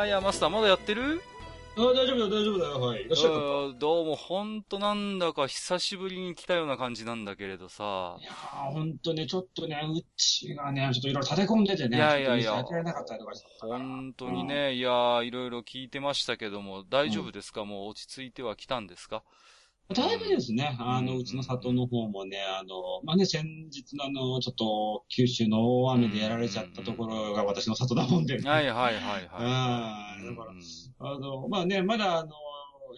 やーいや、マスターまだやってる？あ大丈夫だよ、大丈夫だ。よ、はい。いらっしゃ。い。うんどうも、ほんとなんだか久しぶりに来たような感じなんだけれどさ。い。やー、ほんとね、ちょっとね、うちがね、ちょっといろいろ立て込んでてね、いやいやいや。ちょっとやってられなかったりとかしてたから。本当にね、いやー、いろいろ聞いてましたけども、大丈夫ですか、もう落ち着いては来たんですか？だいぶですね、あの、うちの里の方もね、あの、まあね、先日のあの、ちょっと、九州の大雨でやられちゃったところが私の里だもんで、ね。はいはいはいはうん、だからい。、あの、まあね、まだあの、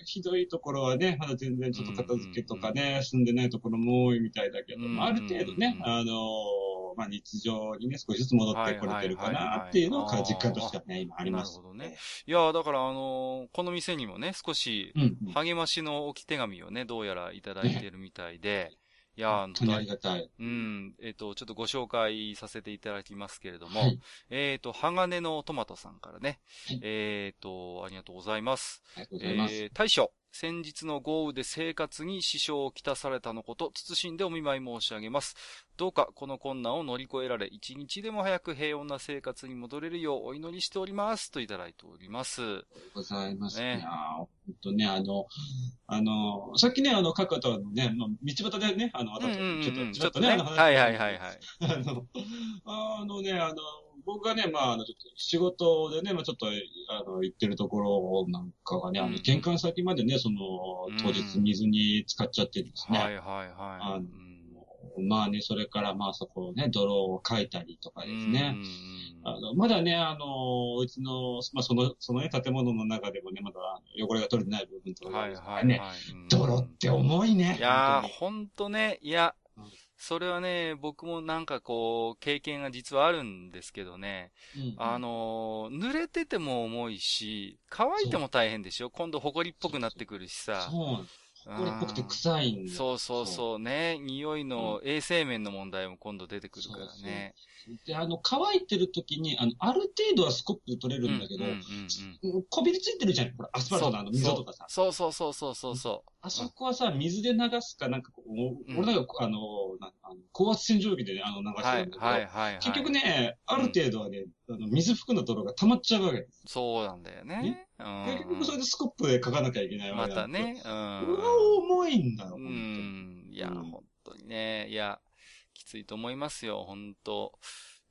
ひどいところはね、まだ全然ちょっと片付けとかね、住んでないところも多いみたいだけど、ある程度ね、あの、まあ日常にね、少しずつ戻ってこれてるかなっていうのが実感としてはね、今あります。なるほどね。いやー、だからあのーこの店にもね、少し。励ましの置き手紙をね、どうやらいただいてるみたいで、いやー、本当にありがたい。うん、えっ、と、ちょっとご紹介させていただきますけれども、はい。えっ、と、鋼のトマトさんからね、はいえっ、と、ありがとうございます。ありがとうございます。えー大将、先日の豪雨で生活に支障をきたされたのこと、謹んでお見舞い申し上げます。どうかこの困難を乗り越えられ、一日でも早く平穏な生活に戻れるようお祈りしております。といただいております。ありがとうございます。ねね、本当ね、あの、あの、さっきね、あの、かかとのね、まあ、道端でね、あの、私、うんうんうんちょっと、ちょっとね。あの話はいはいはいはい。あの、あのね、あの、僕がね、まあ、あの、ちょっと仕事でね、まあ、ちょっと、あの、行ってるところなんかがね、あの、うん玄関先までね、その、当日水に浸かっちゃってですね。はいはいはい。あのうんまあね、それからまあそこをね、泥をかいたりとかですね。あの、まだね、あの、うちの、まあその、そのね、建物の中でもね、まだ汚れが取れてない部分とかね。はいはい。うん泥って重いね。いやー、本ほんとね、いやうん、それはね、僕もなんかこう、経験が実はあるんですけどね、当にあ、のー、濡れてても重いし、乾いても大変でしょ？今度埃っぽくなってくるしさ。そう。これっぽくて臭いんだよそうそうそうね。匂いの衛生面の問題も今度出てくるからね。で、あの、乾いてる時に、あの、ある程度はスコップ取れるんだけどこびりついてるじゃん。ほら、アスファルトのあの溝とかさ。そうそうそうそうそうそあそこはさ、水で流すか、なんかこう、うん俺なんか、あの、なあの高圧洗浄機でね、あの、流う。してはいるんだけど、はいはいはい。結局ね、ある程度はね、あの水含んだ泥が溜まっちゃうわけです。そうなんだよね。うん結局それでスコップで書かなきゃいけないわまけだけど。たね。う。うんわ、重いんだよ、う本当にん。いや、うん本当にね。いや、きついと思いますよ、本当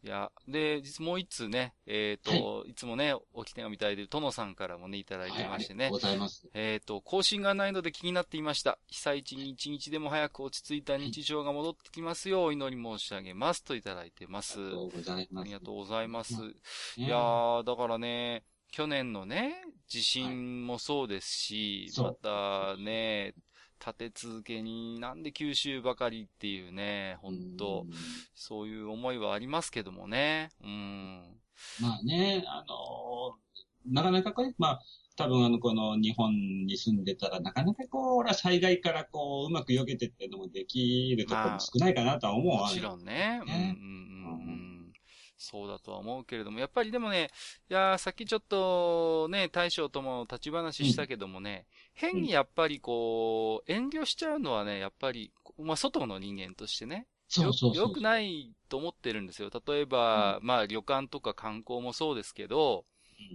いや、で、実もう一通ね、えっ、と、い、つもね、おき手紙いただいてる殿さんからもね、いただいてましてね。はいございます。えっ、と、更新がないので気になっていました。被災地に一日でも早く落ち着いた日常が戻ってきますようお祈り申し上げます。といただいてます。ありがとうございます。ありがとうございます。ねいやー、だからね、去年のね、地震もそうですし、そうまたね、立て続けになんで九州ばかりっていうね、本当うんそういう思いはありますけどもね。うん。まあね、あのーなかなかこれ、まあ、多分あの、この日本に住んでたら、なかなかこう、俺は災害からこう、うまく避けてっていうのもできるところも少ないかなとは思うわもちろんね。うんうんねうんうん。そうだとは思うけれども、やっぱりでもね、いやーさっきちょっとね、大将とも立ち話したけどもね、変にやっぱりこう、遠慮しちゃうのはね、やっぱり、まあ外の人間としてね、そうそうそう。よくないと思ってるんですよ。例えば、まあ旅館とか観光もそうですけど、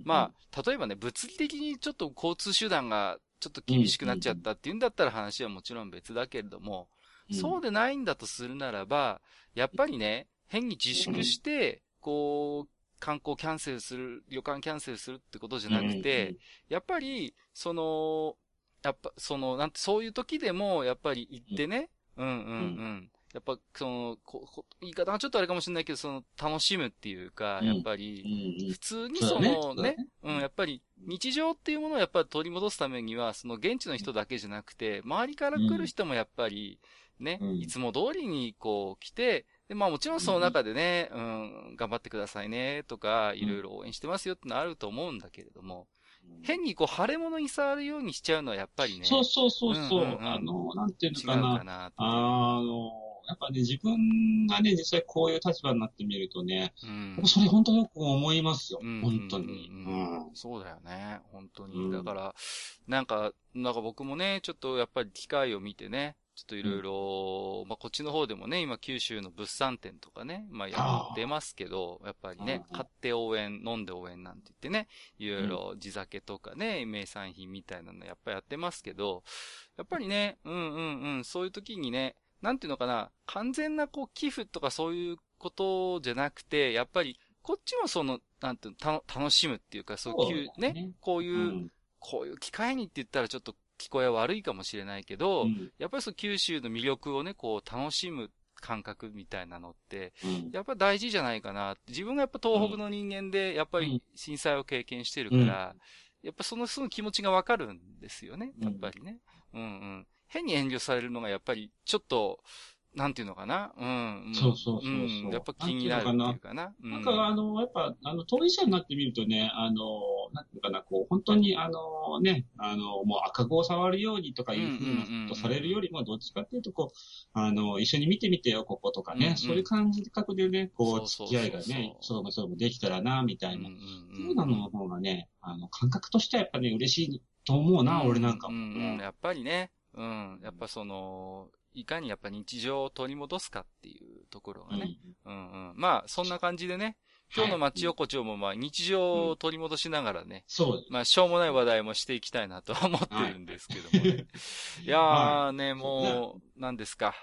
まあ、例えばね、物理的にちょっと交通手段がちょっと厳しくなっちゃったっていうんだったら話はもちろん別だけれども、うん、そうでないんだとするならば、やっぱりね、変に自粛して、こう、観光キャンセルする、旅館キャンセルするってことじゃなくて、やっぱり、その、やっぱ、その、なんて、そういう時でも、やっぱり行ってね、うんうんうん。やっぱ、その、ここ言い方がちょっとあれかもしれないけど、その、楽しむっていうか、うん。やっぱり、うんうん。普通にそのね。ね、うん、やっぱり日常っていうものをやっぱり取り戻すためには、その現地の人だけじゃなくて、周りから来る人もやっぱり、ね、うん。いつも通りにこう来て、で、まあもちろんその中でね、うん、頑張ってくださいね、とか、いろいろ応援してますよってのあると思うんだけれども、変にこう、腫れ物に触るようにしちゃうのはやっぱりね、そうそうそうそう。うんうんうんあの、なんていうのかな。かな。あの、やっぱね、自分がね、実際こういう立場になってみるとね、うんそれ本当よく思いますよ。うん本当に。うんうんそうだよね。本当に。うんだから、なんか、なんか僕もね、ちょっとやっぱり機会を見てね、ちょっといろいろ、まあこっちの方でもね、今九州の物産展とかね、まあやってますけど、やっぱりね、うん買って応援、飲んで応援なんて言ってね、いろいろ地酒とかね、名産品みたいなのやっぱやってますけど、やっぱりね、うんうんうん、そういう時にね、なんていうのかな、完全なこう寄付とかそういうことじゃなくて、やっぱり、こっちもその、なんていうの、た楽しむっていうか、そういう、ね。ね、こういう、うん。こういう機会にって言ったらちょっと聞こえは悪いかもしれないけど、うんやっぱりそう九州の魅力をね、こう楽しむ感覚みたいなのって、うんやっぱ大事じゃないかな。自分がやっぱ東北の人間で、やっぱうんり震災を経験してるから、やっぱそのすぐ気持ちがわかるんですよね。やっぱりね。うんうん。変に遠慮されるのがやっぱりちょっと、なんていうのかな？うん。んそうそうそうそう。ん。やっぱ気になるっていうかな。うなんか、あの、やっぱ、あの、当事者になってみるとね、あの、なんていうかな、こう、本当に、あの、ね、あの、もう赤子を触るようにとかいうふうなことされるよりも、どっちかっていうと、こう、あの、一緒に見てみてよ、こことかね、うんうん。そういう感じ覚でね、こう、付き合いがね、そうもそうもできたらな、みたいな。うんそういうのの方がね、あの、感覚としてはやっぱね、嬉しいと思うな、俺なんかも。うんうん。やっぱりね、うん。やっぱその、いかにやっぱ日常を取り戻すかっていうところがね。うんうん。まあ、そんな感じでね、今日の町横丁もまあ日常を取り戻しながらね、そうです。まあ、しょうもない話題もしていきたいなとは思ってるんですけどもね。いやーね、もう、何ですか。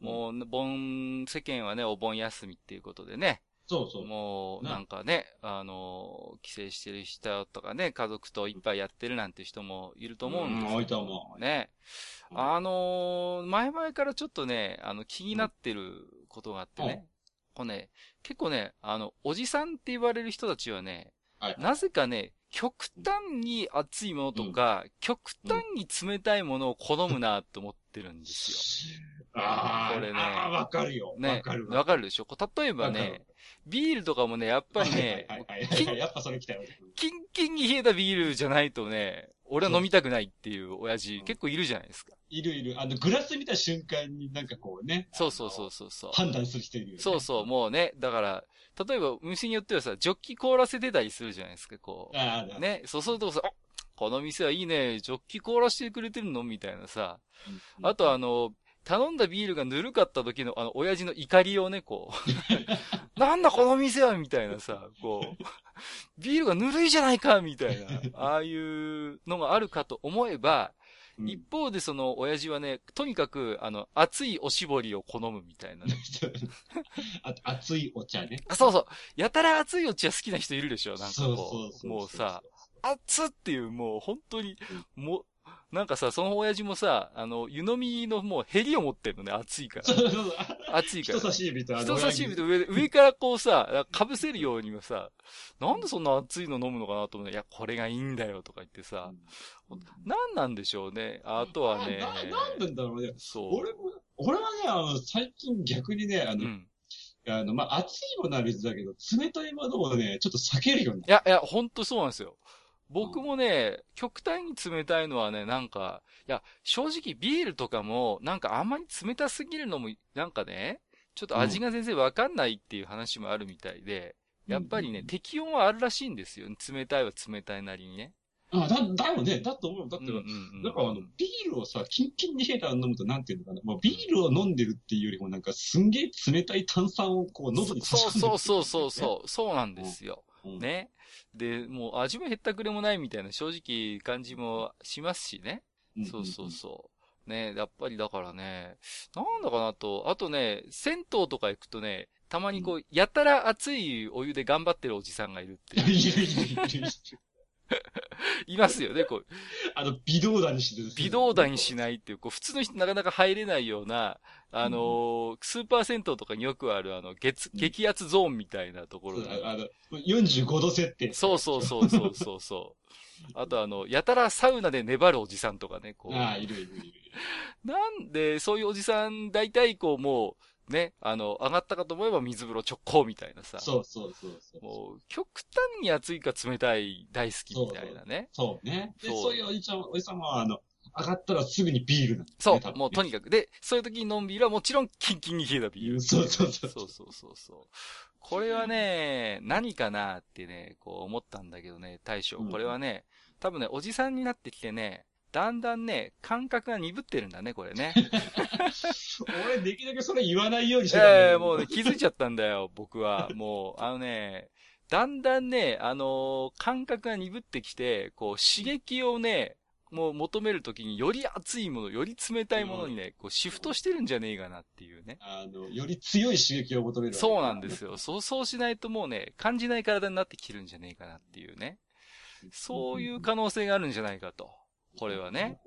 もう、盆、世間はね、お盆休みっていうことでね。そうそう。もう、な。なんかね、あの、帰省してる人とかね、家族といっぱいやってるなんて人もいると思うんですけど、うん多いと思う。ね。うんあのー前々からちょっとね、あの、気になってることがあってね。こうね、結構ね、あの、おじさんって言われる人たちはね、はい。なぜかね、極端に熱いものとか、極端に冷たいものを好むなと思ってるんですああ、これねああ、わかるよ。よ。ねわかる。わかるでしょ？例えばね、ビールとかもね、やっぱりね。やっぱそれ来たよ。キンキンに冷えたビールじゃないとね、俺は飲みたくないっていう親父うん結構いるじゃないですか。いるいる。あの、グラス見た瞬間になんかこうね。そうそうそうそうそう。判断する人いるよ、ね。そうそう、もうね、だから、例えば、店によってはさ、ジョッキ凍らせてたりするじゃないですか、こああ、う。ね、そうするとさ、あこの店はいいね、ジョッキ凍らしてくれてるの？みたいなさ。うん。あとあの、頼んだビールがぬるかった時の、あの、親父の怒りをね、こう。なんだこの店はみたいなさ、こう。ビールがぬるいじゃないかみたいな。ああいうのがあるかと思えば、うん、一方でその親父はね、とにかく、あの、熱いおしぼりを好むみたいなね。あ熱いお茶ね。あそうそう。やたら熱いお茶好きな人いるでしょなんかそうこう。そうそうもうさ、熱っていう、もう本当に、もう、なんかさ、その親父もさ、あの、湯飲みのもうヘリを持ってるのね、熱いから。熱いから。人差し指と人差し指と上で、上からこうさ、被せるようにもさ、なんでそんな熱いの飲むのかなと思ういや、これがいいんだよとか言ってさ、なんなんでしょうね。あとはね。な、ななんなんだろうね。そう。俺も、俺はね、あの、最近逆にね、あの、うん。あの、まあ、熱いものは別だけど、冷たいものをね、ちょっと避けるようにいや、いや、ほんとそうなんですよ。僕もね、極端に冷たいのはね、なんか、いや、正直ビールとかも、なんかあんまり冷たすぎるのも、なんかね、ちょっと味が全然わかんないっていう話もあるみたいで、やっぱりね、うん適温はあるらしいんですよ。冷たいは冷たいなりにね。あ、だ、だよね。だと思う。だって、うんうんうんなんかあの、ビールをさ、キンキンに冷えたら飲むとなんていうのかな。もうビールを飲んでるっていうよりもなんかすんげえ冷たい炭酸をこう喉に差し込んでるそうそうそうそうそう、そうなんですよ。うん。ね。で、もう味もへったくれもないみたいな正直感じもしますしね。うんそうそうそう。ね、やっぱりだからね、なんだかなと、あとね、銭湯とか行くとね、たまにこう、やたら熱いお湯で頑張ってるおじさんがいるっていう。いるいるいる。いますよね、こう。あの、微動だにしてる。微動だにしないっていう、こう、普通の人なかなか入れないような、あのースーパー銭湯とかによくある、あの、月、激圧ゾーンみたいなところあの、45度設定。そうそうそうそうそうそう。あとあの、やたらサウナで粘るおじさんとかね、こう。ああ、いるいるいる。なんで、そういうおじさん、大体こう、もう、ね、あの、上がったかと思えば水風呂直行みたいなさ。そうそうそうそう。もう、極端に暑いか冷たい大好きみたいなね。そうね。で、そういうおじちゃん、おじさまは、あの、上がったらすぐにビールなんだよねそう、ねもうとにかく。で、そういう時に飲んビールはもちろんキンキンに冷えたビール。そうそうそうそうそうそうそう。これはね、何かなってね、こう思ったんだけどね、大将。うんこれはね、多分ね、おじさんになってきてね、だんだんね、感覚が鈍ってるんだね、これね。俺、できるだけそれ言わないようにしてたんええもうね、気づいちゃったんだよ、僕は。もう、あのね、だんだんね、あのー感覚が鈍ってきて、こう、刺激をね、もう求めるときにより熱いもの、より冷たいものにね、こう、シフトしてるんじゃねえかなっていうね。あの、より強い刺激を求めるそうなんですよ。そう、そうしないともうね、感じない体になってきてるんじゃねえかなっていうね。そういう可能性があるんじゃないかと。これはね。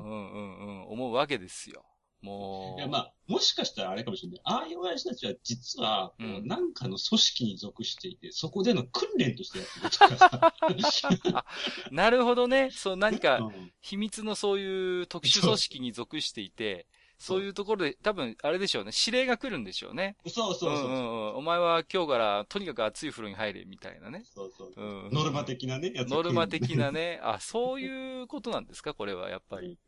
うんうんうん、思うわけですよ。もう。いや、まあ、もしかしたらあれかもしれない。ああいう親父たちは実は、こううんなんかの組織に属していて、そこでの訓練としてやってるとかさ。なるほどね。そう、何か、うん秘密のそういう特殊組織に属していて、そういうところで、多分、あれでしょうね。指令が来るんでしょうね。そうそうそう。んうんうん。お前は今日からとにかく熱い風呂に入れ、みたいなね。そうそううん。ノルマ的なね、やつノルマ的なね。あ、そういうことなんですかこれは、やっぱり。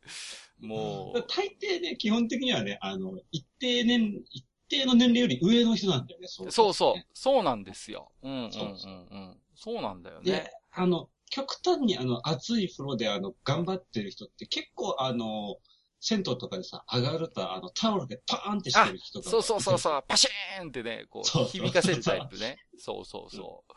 もう。大抵ね、基本的にはね、あの、一定年、一定の年齢より上の人なんだよね、そうそうそう。そうなんですよ。うんうんうんそうそうん。そうなんだよでね。、あの、極端にあの、暑い風呂であの、頑張ってる人って結構あの、銭湯とかでさ、上がるとあの、タオルでパーンってしてる人が。そうそうそうう。そう。パシーンってね、こう、響かせるタイプね。そうそうそう。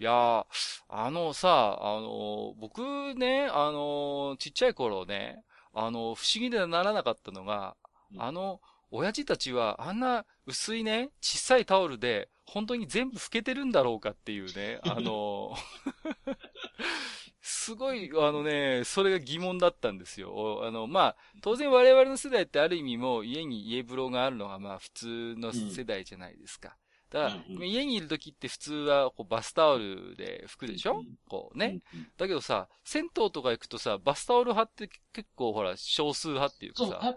いやー、あのさ、あの、僕ね、あの、ちっちゃい頃ね、あの、不思議でならなかったのが、うんあの、親父たちはあんな薄いね、小さいタオルで、本当に全部拭けてるんだろうかっていうね、あの、すごい、あのね、それが疑問だったんですよ。おあの、まあ、当然我々の世代ってある意味もう家に家風呂があるのがまあ普通の世代じゃないですか。だから、家にいる時って普通はこうバスタオルで拭くでしょ、うんこうね、だけどさ、銭湯とか行くとさ、バスタオル派って結構ほら、少数派っていうかさ、あやっ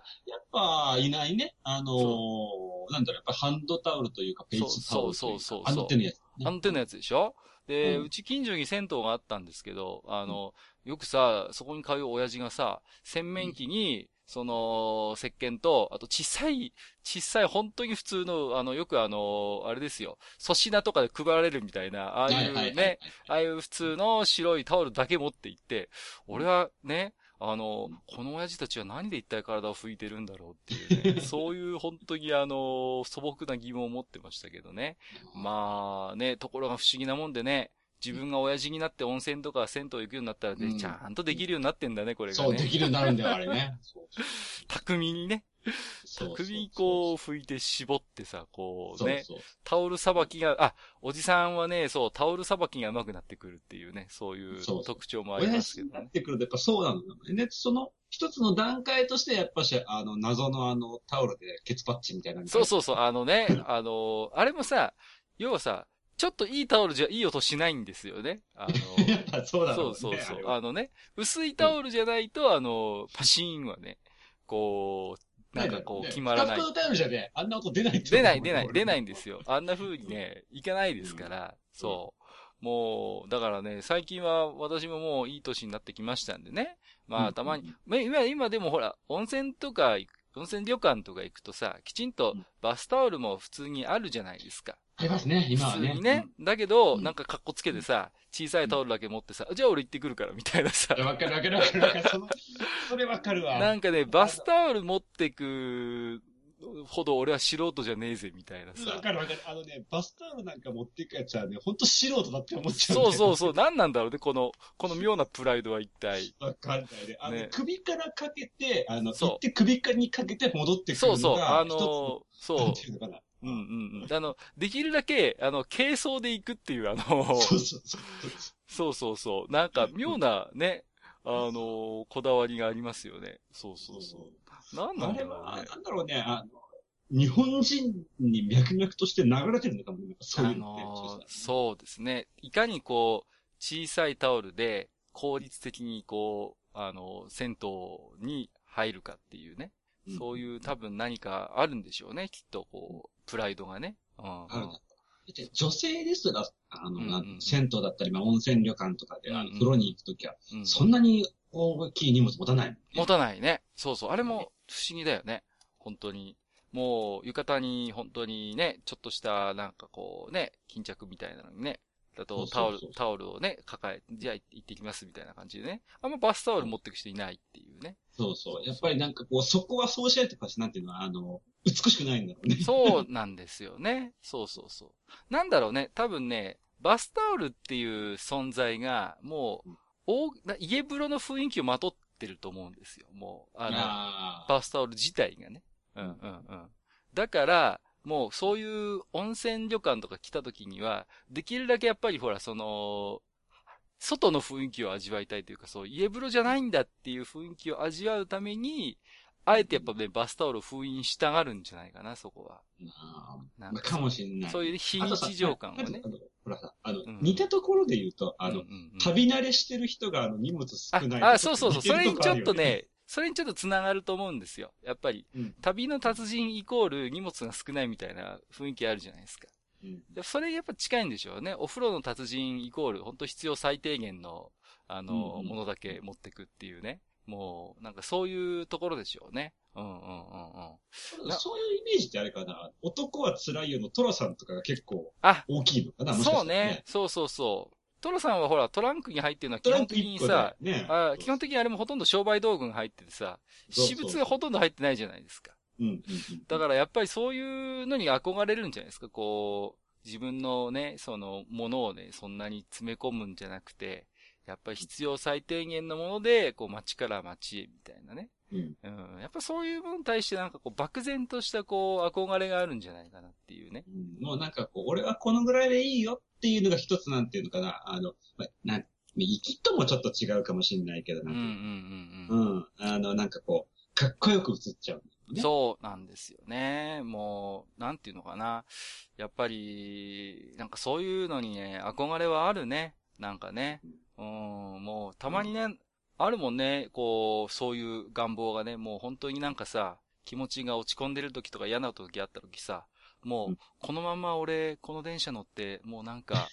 ぱ、いないね。あのーなんだろう、やっぱハンドタオルというか、ページタオルというか。そうそうそうそうあの手のやつ、ね。あの手のやつでしょ？で、ううんち近所に銭湯があったんですけど、あの、よくさ、そこに通う親父がさ、洗面器に、その、石鹸と、あと小さい、小さい、本当に普通の、あの、よくあの、あれですよ、粗品とかで配られるみたいな、ああいうね、ああいう普通の白いタオルだけ持って行って、俺はね、あの、この親父たちは何で一体体を拭いてるんだろうっていうね、そういう本当にあの、素朴な疑問を持ってましたけどね。まあね、ところが不思議なもんでね、自分が親父になって温泉とか銭湯行くようになったらね、うん。ちゃんとできるようになってんだね、これがそう、でね。きるようになるんだよ、あれね。そう巧みにね、そう巧みにこう拭いて絞ってさ、こうね、そうそう。タオルさばきが、あ、おじさんはね、そう、タオルさばきが上手くなってくるっていうね、そういうそうそう。特徴もあり親ますけどね。父になってくるとやっぱそうなんだよね。で、その一つの段階としてやっぱし、あの、謎のあの、タオルでケツパッチみたいなそうそうそう、あのね、あの、あれもさ、要はさ、ちょっといいタオルじゃいい音しないんですよね。あの、やっぱそうだろそううね。そうそうあれ。はあのね、薄いタオルじゃないと、あの、パシーンはね、こう、なんかこう、決まらないふか。ふかのタオルじゃね、あんな音出ない出ない、出ない、出ないんでですよ。あんな風にね、いかないですから、そう。もう、だからね、最近は私ももういい年になってきましたんでね。まあ、たまに、まあ今、今でもほら、温泉とか行く、温泉旅館とか行くとさ、きちんとバスタオルも普通にあるじゃないですか。ありますね、今はね。普通にね。だけど、うんなんか格好つけてさ、小さいタオルだけ持ってさ、じゃあ俺行ってくるから、みたいなさうん。。わかるわかるわかるわかる。その、それわかるわ。なんかね、バスタオル持ってくほど俺は素人じゃねえぜ、みたいなわさ。かるわかる。あのね、バスタオルなんか持っていくやつはね、ほんと素人だって思っちゃうそうそうそう、何なんだろうね、この、この妙なプライドは一体。わかんないね。あの、ね首からかけて、あの、そって首からにかけて戻ってくるのが、そうそう、あ一つの、そていうのかな。う。うんうんうん。あの、できるだけ、あの、軽装で行くっていう、あの、そうそうそう。そうそうそう。なんか妙なね、あのーこだわりがありますよね。そうそうそう。なんなんあれは、だろうね。なんだろうね、あの、日本人に脈々として流れてるのかもね、そういうのって。あのーそうですね。いかにこう、小さいタオルで効率的にこう、あのー銭湯に入るかっていうね。そういう多分何かあるんでしょうね。きっとこう、プライドがね。うん、うんあるだって女性ですら、あの、うんうんなん銭湯だったり、まあ、温泉旅館とかで、あの、風呂に行くときは、うんそんなに大きい荷物持たない。持たないね。そうそう。あれも不思議だよね。本当に。もう、浴衣に本当にね、ちょっとしたなんかこうね、巾着みたいなのにね、だとタオルタオルをね、抱えて、じゃあ行ってきますみたいな感じでね。あんまバスタオル持ってく人いないっていうね。そうそう。やっぱりなんかこう、そこはそうしないとかし、なんていうのは、あの、美しくないんだろうね。そうなんですよね。そうそうそう。なんだろうね、多分ね、バスタオルっていう存在が、もう、大な家風呂の雰囲気をまとってると思うんですよ。もう、あの、あーバスタオル自体がね。うんうんうん。だから、もうそういう温泉旅館とか来た時には、できるだけやっぱりほら、その、外の雰囲気を味わいたいというか、そう、家風呂じゃないんだっていう雰囲気を味わうために、あえてやっぱね、バスタオルを封印したがるんじゃないかな、そこは。あなんーかもしれない。そういう非日常感をねほらさ、あの、うん似たところで言うと、あの、うんうんうん旅慣れしてる人があの荷物少ないあ、あ、そうそうそう。それにちょっとね、それにちょっと繋がると思うんですよ。やっぱり、うん旅の達人イコール荷物が少ないみたいな雰囲気あるじゃないですか。うんでそれやっぱ近いんでしょうね。お風呂の達人イコール、本当必要最低限の、あの、うんうんものだけ持ってくっていうね。もう、なんかそういうところでしょうね。うんうんうんうん。なそういうイメージってあれかな。男は辛いよのトラさんとかが結構あ、大きいのかな。そうね。。そうそうそう。トロさんはほら、トランクに入ってるのは基本的にさ、ね。あ基本的にあれもほとんど商売道具が入っててさ、私物がほとんど入ってないじゃないですか。だからやっぱりそういうのに憧れるんじゃないですか。こう、自分のね、そのものをね、そんなに詰め込むんじゃなくて、やっぱり必要最低限のもので、こう街から街へみたいなね。うん。うん。やっぱそういうものに対してなんかこう漠然としたこう憧れがあるんじゃないかなっていうね。うんもうなんかこう、俺はこのぐらいでいいよっていうのが一つなんていうのかな。あの、まあなん、生きともちょっと違うかもしれないけど、うんうんなんうんていううん。あの、なんかこう、かっこよく映っちゃう、うん。ね。そうなんですよね。もう、なんていうのかな。やっぱり、なんかそういうのにね、憧れはあるね。なんかね。うん、もう、たまにね、あるもんね、こう、そういう願望がね、もう本当になんかさ、気持ちが落ち込んでる時とか嫌な時あった時さ、もう、うん。このまま俺、この電車乗って、もうなんか、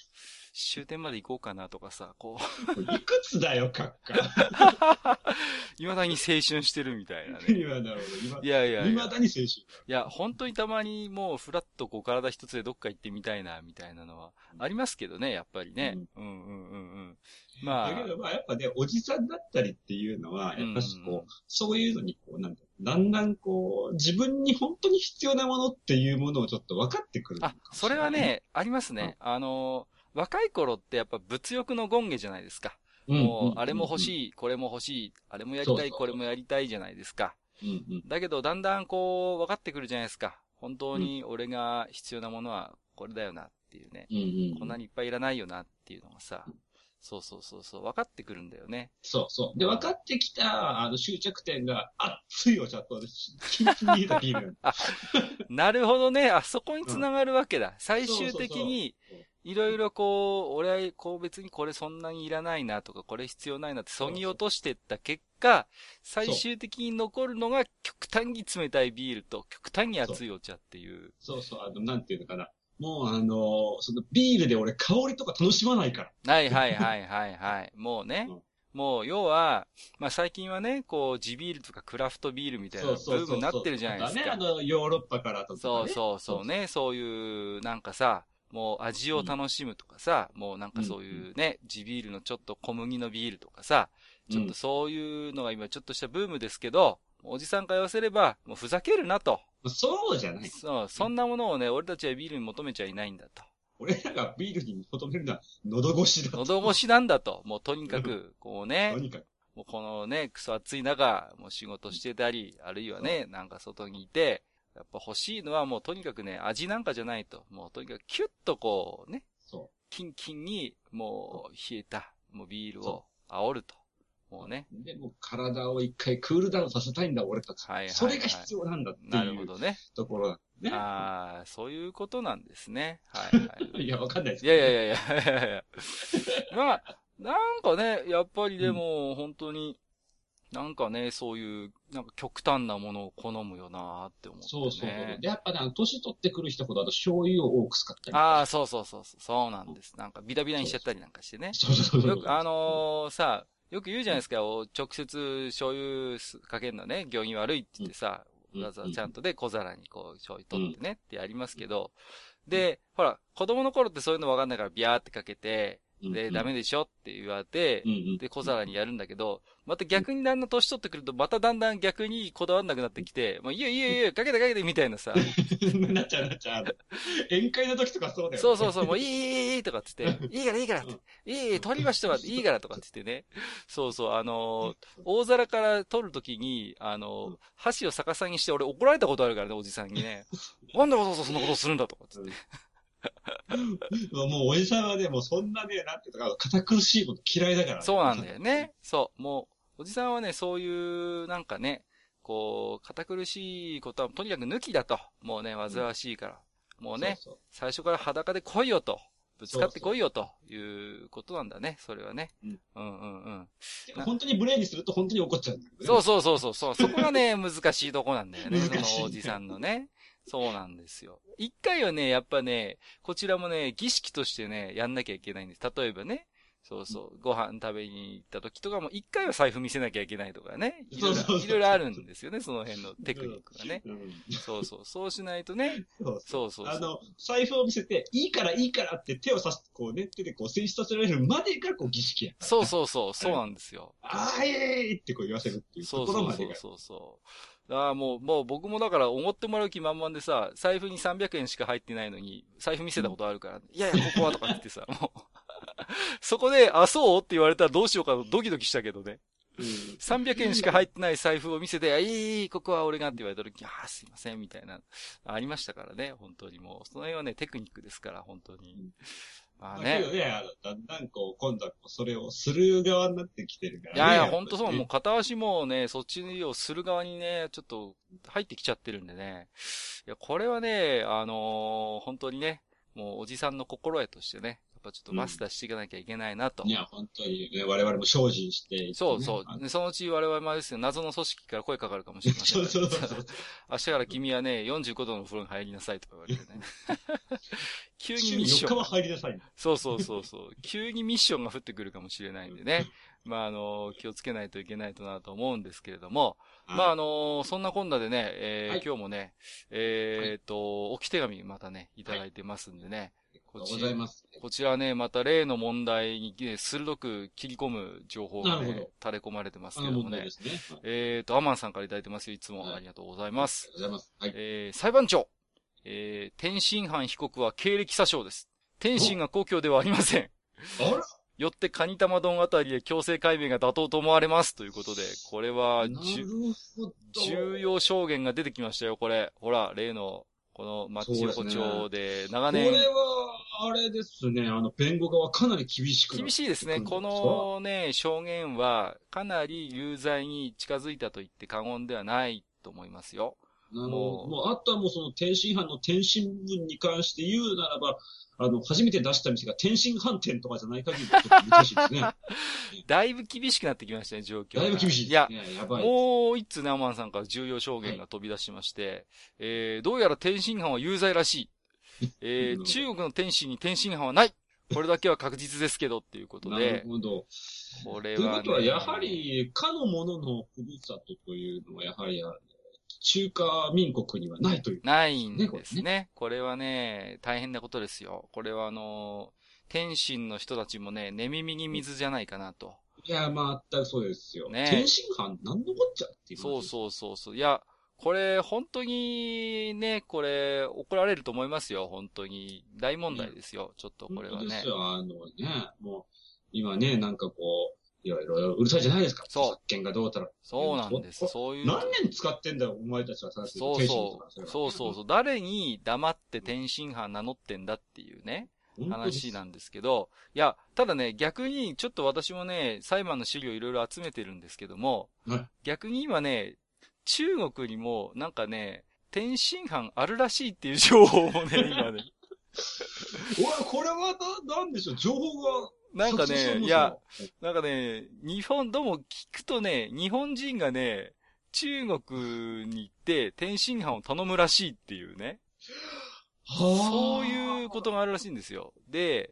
終点まで行こうかなとかさ、こう、いくつだよ、カッ 未だに青春してるみたいなカ。ね。今だろう、今い。やいやいや未。だに青春。いや、本当にたまにもうフラッとこう体一つでどっか行ってみたいな、みたいなのはありますけどね、やっぱりね。うんうんうんうん。まあだ、けど、まあ、やっぱね、おじさんだったりっていうのは、やっぱしうんうんこう、そういうのに、こう、なんだだんだんこう、自分に本当に必要なものっていうものをちょっと分かってくるのあそれはない、ね、ありますね。あの、若い頃ってやっぱ物欲の権下じゃないですか。うん、もう、あれも欲い。しい、これも欲しい、あれもやりたい、これもやりたいじゃないですか。だけど、だんだんこう、分かってくるじゃないですか。本当に俺が必要なものはこれだよなっていうね。こんなにいっぱいいらないよなっていうのがさ、そうそうそうそう、分かってくるんだよね。そうそう。で、分かってきた、あの、終着点が、熱いお茶と、キンキンに冷えたビール。なるほどね。あそこにつながるわけだ。最終的にそうそうそう、いろいろこう、俺はこう別にこれそんなにいらないなとか、これ必要ないなってそぎ落としてった結果、最終的に残るのが極端に冷たいビールと極端に熱いお茶っていう。そうそう、あの、なんていうのかな。もう、あの、そのビールで俺香りとか楽しまないから。はいはいはいはいはい。もうねうん。もう、要は、まあ最近はね、こう、地ビールとかクラフトビールみたいなブームになってるじゃないですね、あか。の、ヨーロッパからとか、ね。そうそうそうね。そういう、なんかさ、もう味を楽しむとかさ、もうなんかそういうね、地ビールのちょっと小麦のビールとかさ、ちょっとそういうのが今ちょっとしたブームですけど、おじさんから言わせれば、もうふざけるなと。そうじゃない。そう、そんなものをね、俺たちはビールに求めちゃいないんだと。俺らがビールに求めるのは喉越しだと。喉越しなんだと。もうとにかく、こうねと、にかく。もうこのね、クソ暑い中、もう仕事してたり、あるいはね、なんか外にいて、やっぱ欲しいのはもうとにかくね、味なんかじゃないと。もうとにかくキュッとこうね、そキンキンに、もう、冷えた、もうビールを煽ると。もうね。う。で、もう体を一回クールダウンさせたいんだ、俺たち。はいはいはいそれが必要なんだってなるいうほどね。ところだね。ああ、そういうことなんですね。はいはい。いや、わかんないですいやいやいやいやいやいや。まあ、なんかね、やっぱりでも、本当に、なんかね、そういう、なんか極端なものを好むよなって思って、ね。そうそう。で、やっぱね、年取ってくる人ほど、あと醤油を多く使ったり。ああ、そうそうそうそう、そうなんです。なんかビタビタにしちゃったりなんかしてね。そうそうそう。よく、あのーさ、よく言うじゃないですか、お直接醤油かけるのね、行儀悪いって言ってさ、うんわざわざちゃんとで小皿にこう醤油取ってねってやりますけど、で、ほら、子供の頃ってそういうのわかんないからビャーってかけて、で、ダメでしょって言われて。で、小皿にやるんだけど、また逆にだんだん年取ってくると、まただんだん逆にこだわんなくなってきて、もういいよいいよいいよ、かけてかけてみたいなさ、なっちゃうなっちゃう。宴会の時とかそうだよね。そうそうそう、もういいいいいいとかっつって、いいからいいからって、いいいい、取りましたわ、いいからとかっつってね。そうそう、あのー大皿から取るときに、あのー箸を逆さにして俺怒られたことあるからね、おじさんにね。なんでわざわざそんなことするんだとかっつって。もう、おじさんはね、もうそんなね、なんていうか、堅苦しいこと嫌いだから、そうなんだよね。そう、もう、おじさんはね、そういう、なんかね、こう、堅苦しいことはとにかく抜きだと。もうね、煩わしいから。もうね、そう最初から裸で来いよと。ぶつかってこいよということなんだね、それはね。うんうんうんうん。そう本当に無礼にすると本当に怒っちゃうんだよね。そうそうそうそう、そうそこがね、難しいとこなんだよね、そ難しいのおじさんのね。そうなんですよ。一回はね、やっぱね、こちらもね、儀式としてね、やんなきゃいけないんです。例えばね、そうそう、ご飯食べに行った時とかも、一回は財布見せなきゃいけないとかね。いろいろ、あるんですよね、その辺のテクニックがね。うん。そうそう、そうしないとね、そうそう。あの、財布を見せて、いいからいいからって手をさす、こうね、手でこう選出させられるまでがこう儀式や。そうそうそう、そうなんですよ。あーいってこう言わせるっていうところまでが。そうそうそうそう。だからもう、もう僕もだから思ってもらう気満々でさ、財布に300円しか入ってないのに、財布見せたことあるから、いやいや、ここはとか言ってさ、もう、そこで、あ、そうって言われたらどうしようかとドキドキしたけどね。うん300円しか入ってない財布を見せて、あ、いいいい、ここは俺がって言われた時、あー、すいません、みたいな、ありましたからね、本当にもう。その辺はね、テクニックですから、本当に。まあね。だけどね、あのだんだんこう、今度はそれをする側になってきてるからね。いやいや、ほんとそう、もう片足もね、そっちをする側にね、ちょっと入ってきちゃってるんでね。いや、これはね、あのー本当にね、もうおじさんの心得としてね、ぱちょっとマスターしていかなきゃいけないなと。いや、本当にね、我々も精進しててね、そうそうそのうち我々もあれですよ、謎の組織から声かかるかもしれませそんから。うそうそう。明日から君はね、45度の風呂に入りなさいとか言われてね。急に4ミッションが。日は入りなさい。そうそうそうそう。急にミッションが降ってくるかもしれないんでね。まあ、あの、気をつけないといけないとなと思うんですけれども。まあ、あのそんなこんなでね、えーはい今日もね、えっ、と、置き手紙またね、いただいてますんでね。ありがとうございます。こちらね、また例の問題に、ね、鋭く切り込む情報がね垂れ込まれてますあけどもねね。えっ、と、アマンさんからいただいてますよ。いつもはいありがとうございます。ございます。はい。えー裁判長、えー天津飯被告は経歴詐称です。天津が故郷ではありません。あらよってカニ玉丼あたりで強制解明が妥当と思われます。ということで、これは。重要証言が出てきましたよ、これ。ほら、例の、この町横丁で長年、これは、あれですね、あの、弁護側かなり厳しくな厳しいですね。このね、証言はかなり有罪に近づいたと言って過言ではないと思いますよ。あの、もうあとはもうその天津飯の天津分に関して言うならば、あの、初めて出した店が天津飯店とかじゃない限りちょっと難しいですね。だいぶ厳しくなってきましたね、状況が。だいぶ厳しいいや。やばい。もう一通ね、アマンさんから重要証言が飛び出しまして、えー、どうやら天津飯は有罪らしい。えー、うん中国の天津に天津飯はない。これだけは確実ですけどっていうことなでる、ほど。これは、ね。ということは、やは、り、かのもののふるさとというのは、やはり、あの中華民国にはないという。ないんですね。これはね、大変なことですよ。これはあの、天津の人たちもね、寝耳に水じゃないかなと。いや、まあ、全くそうですよ。ね天津飯、なんのこっちゃっていう。そうそうそうそう。いや、これ、本当にね、これ、怒られると思いますよ。本当に。大問題ですよ。ちょっとこれはねです。よ。あのね、もう、今ね、なんかこう、いろいろうるさいじゃないですか。そう著作権がどうたら。そうなんです。こそういう。何年使ってんだよ、お前たちはさ。そうそう。そうそうう。そう。誰に黙って天津飯名乗ってんだっていうね。話なんですけど、いや、ただね、逆に、ちょっと私もね、裁判の資料いろいろ集めてるんですけども、はい逆に今ね、中国にも、なんかね、天津飯あるらしいっていう情報もね、今ね、おい、これはな、なんでしょう、情報が。なんかね、いや、、なんかね、日本、どうも聞くとね、日本人がね、中国に行って天津飯を頼むらしいっていうね。そういうことがあるらしいんですよ。で、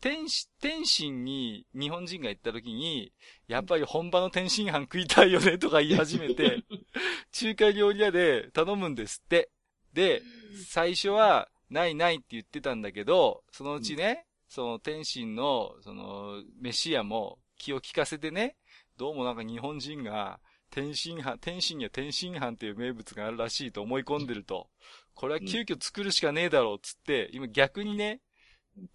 天津、天津に日本人が行った時に、やっぱり本場の天津飯食いたいよねとか言い始めて、中華料理屋で頼むんですって。で、最初は、ないないって言ってたんだけど、そのうちね、その天津の、その、飯屋も気を利かせてね、どうもなんか日本人が、天津飯、天津には天津飯っていう名物があるらしいと思い込んでると。これは急遽作るしかねえだろうっつって、今逆にね、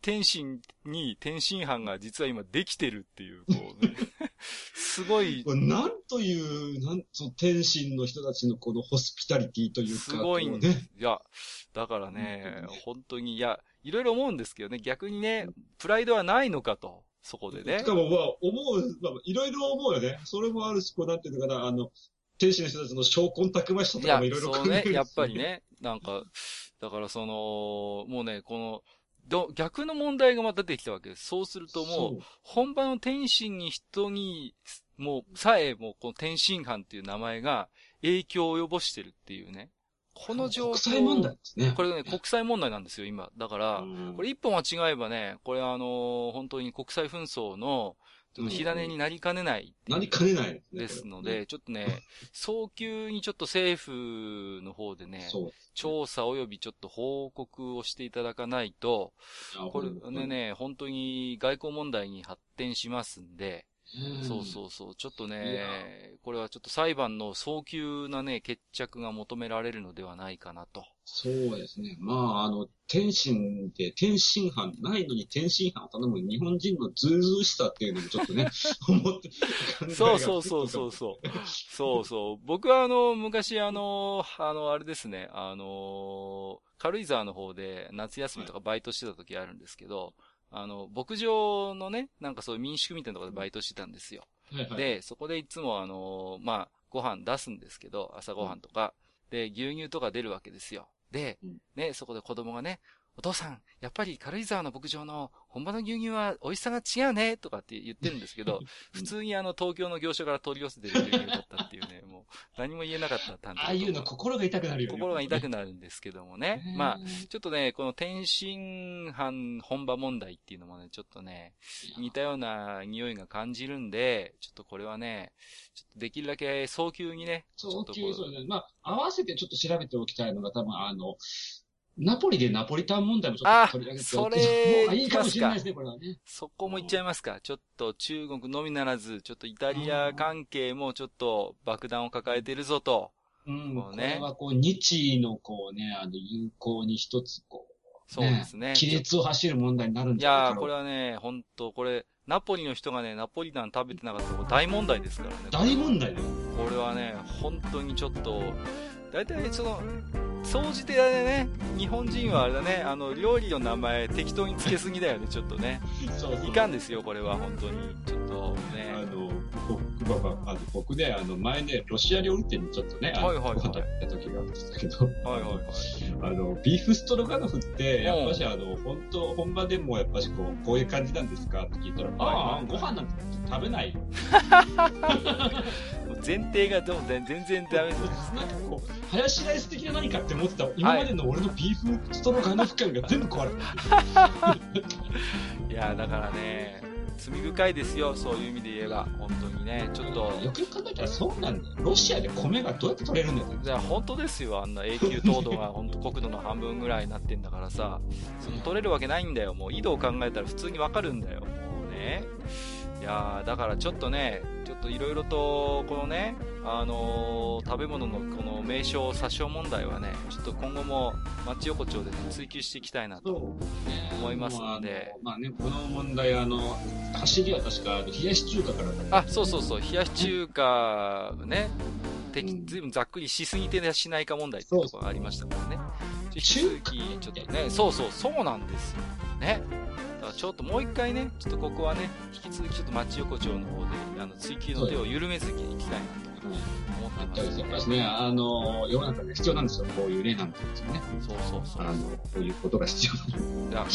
天津に天津飯が実は今できてるっていう、こうね。すごいなんという、なんその天津の人たちのこのホスピタリティというか。すごいね。いや、だからね本当に、いや、いろいろ思うんですけどね、逆にね、プライドはないのかと、そこでねし。かもまあ、思う、まあ、いろいろ思うよね。それもあるし、こうなんていうのかな、あの、天使の人たちの証拠たくましさとかもいろいろそうね考える、しやっぱり。ね、なんか、だからその、もうね、この、ど逆の問題がまた出てきたわけです。そうするともう、本場の天津に人に、もう、さえもこの天津飯っていう名前が影響を及ぼしてるっていうね。この状況。国際問題ですね。これね、国際問題なんですよ、今。だから、うんこれ一本間違えばね、これあの本当に国際紛争の、ちょっと火種になりかねないうなりかねないですので、ちょっとね、早急にちょっと政府の方でね。調査及びちょっと報告をしていただかないと、これね、ね、本当に外交問題に発展しますんで、そうそうそう、ちょっといね、これはちょっと裁判の早急なね、決着が求められるのではないかなと。そうですね。まあ、あの、天津で天津飯ないのに天津飯を頼む日本人のずうずうしさっていうのもちょっとね、思って、そうそうそうそうそう。そうそう。僕はあの、昔あの、あの、あれですね、あの、軽井沢の方で夏休みとかバイトしてた時あるんですけど、あの、牧場のね、なんかそういう民宿みたいなところでバイトしてたんですよ。はいはい、で、そこでいつもあの、まあ、ご飯出すんですけど、朝ご飯とか。で、牛乳とか出るわけですよ。でうん、ね、そこで子供がね、お父さん、やっぱり軽井沢の牧場の本場の牛乳は美味しさが違うね、とかって言ってるんですけど、普通にあの東京の業者から取り寄せてる牛乳だったっていうね、何も言えなかった担当ああいうの心が痛くなるよね。心が痛くななるんですけどもね。まあ、ちょっとね、この天津飯本場問題っていうのもね、ちょっとね、似たような匂いが感じるんで、ちょっとこれはね、ちょっとできるだけ早急にね、ちょ早急そうですね。まあ、合わせてちょっと調べておきたいのが多分あの、ナポリでナポリタン問題もちょっと取り上げてそれ方がいいかもしれないですね、これはね。そこも言っちゃいますか。ちょっと中国のみならず、ちょっとイタリア関係もちょっと爆弾を抱えてるぞと。うん、こうねこれはこう、日のこうね、あの、友好に一つこう、そうですね。亀裂を走る問題になるんいじゃないかなやー、これはね、本当これ、ナポリの人がね、ナポリタン食べてなかったら大問題ですからね。大問題だよ。これはね、本当にちょっと、大体その、総じてね、日本人はあれだね、あの、料理の名前適当につけすぎだよね、ちょっとね。そうそういかんですよ、これは、本当に。ちょっとあね。の、僕、まあ、あの僕ね、あの、前ね、ロシア料理店にちょっとね、あの、はいはいはい時があるんですけど、はいはいはい。あの、ビーフストロガノフって、やっぱしあの、本当本場でもやっぱしこう、こういう感じなんですかって聞いたら、はいはいああ、ご飯なんて食べないよ。前提がどう全然ダメです。なんかこう、ハヤシライス的な何かって思ってた、今までの俺のビーフストロガノフ感が全部壊れてる。いやーだからね、罪深いですよ、そういう意味で言えば。本当にね、ちょっと。よくよく考えたらそうなんだよ。ロシアで米がどうやって取れるんだよ。いや、本当ですよ。あんな永久凍土が 本当国土の半分ぐらいになってんだからさ。その取れるわけないんだよ。もう緯度を考えたら普通にわかるんだよ。もうね。いやーだからちょっとね、といろいろと、このね、あのー食べ物のこの名称、殺傷問題はね、ちょっと今後も町横丁でね、追求していきたいなと。思いますんでもうあのまあね、この問題、あの、走りは確か、冷やし中華からだあ、そうそうそう、冷やし中華ね、ずいぶんざっくりしすぎてしないか問題っていうところがありましたからね。引き続き、ちょっとね、そうそう、そうなんですよ。ね。ちょっともう一回ね、ちょっとここはね、引き続きちょっと町横丁の方で、あの、追求の手を緩めずに行きたいなと思ってますやっぱりね、あの、世の中で必要なんですよ、こういう例なんてですよね。そうそうそう。あの、こういうことが必要なんいや、本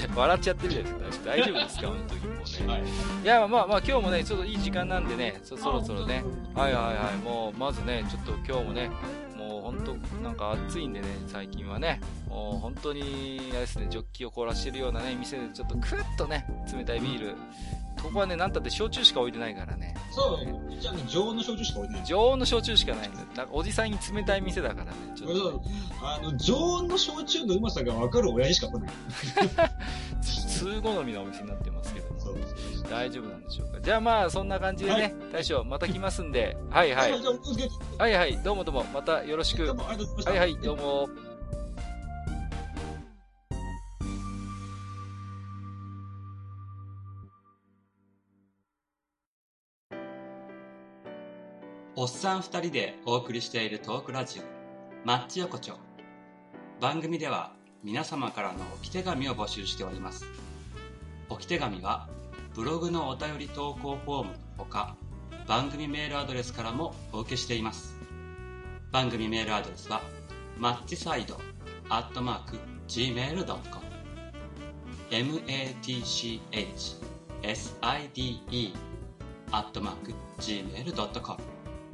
当に、笑っちゃってるじゃないですか。大丈夫ですか本当にもうね。です。はい。いや、まあまあ今日もね、ちょっといい時間なんでね、そそろそろね、はいはいはい、もうまずね、ちょっと今日もね、も本当なんか暑いんでね、最近はね、もう本当に、あれですね、ジョッキを凍らしてるようなね、店でちょっとクッとね、冷たいビール。ここはね、なんたって焼酎しか置いてないからね。そう、じゃあね、常温の焼酎しか置いてない。常温の焼酎しかないんだよ。なんかおじさんに冷たい店だからね、ちょっと、あの、常温の焼酎のうまさが分かる親父しか来ない。通好みのお店になってますけども。そうです。大丈夫なんでしょうか。じゃあまあ、そんな感じでね、はい大将、また来ますんで、はいはい。はいはい、どうもどうも、またよろしく。はいはい、どうも。おっさん二人でお送りしているトークラジオマッチ横丁。番組では皆様からの置き手紙を募集しております。置き手紙はブログのお便り投稿フォームのほか番組メールアドレスからもお受けしています。番組メールアドレスはマッチサイドアットマーク Gmail.com matchside アットマーク Gmail.com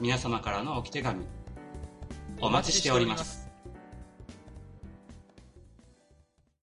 皆様からの置き手紙お待ちしております。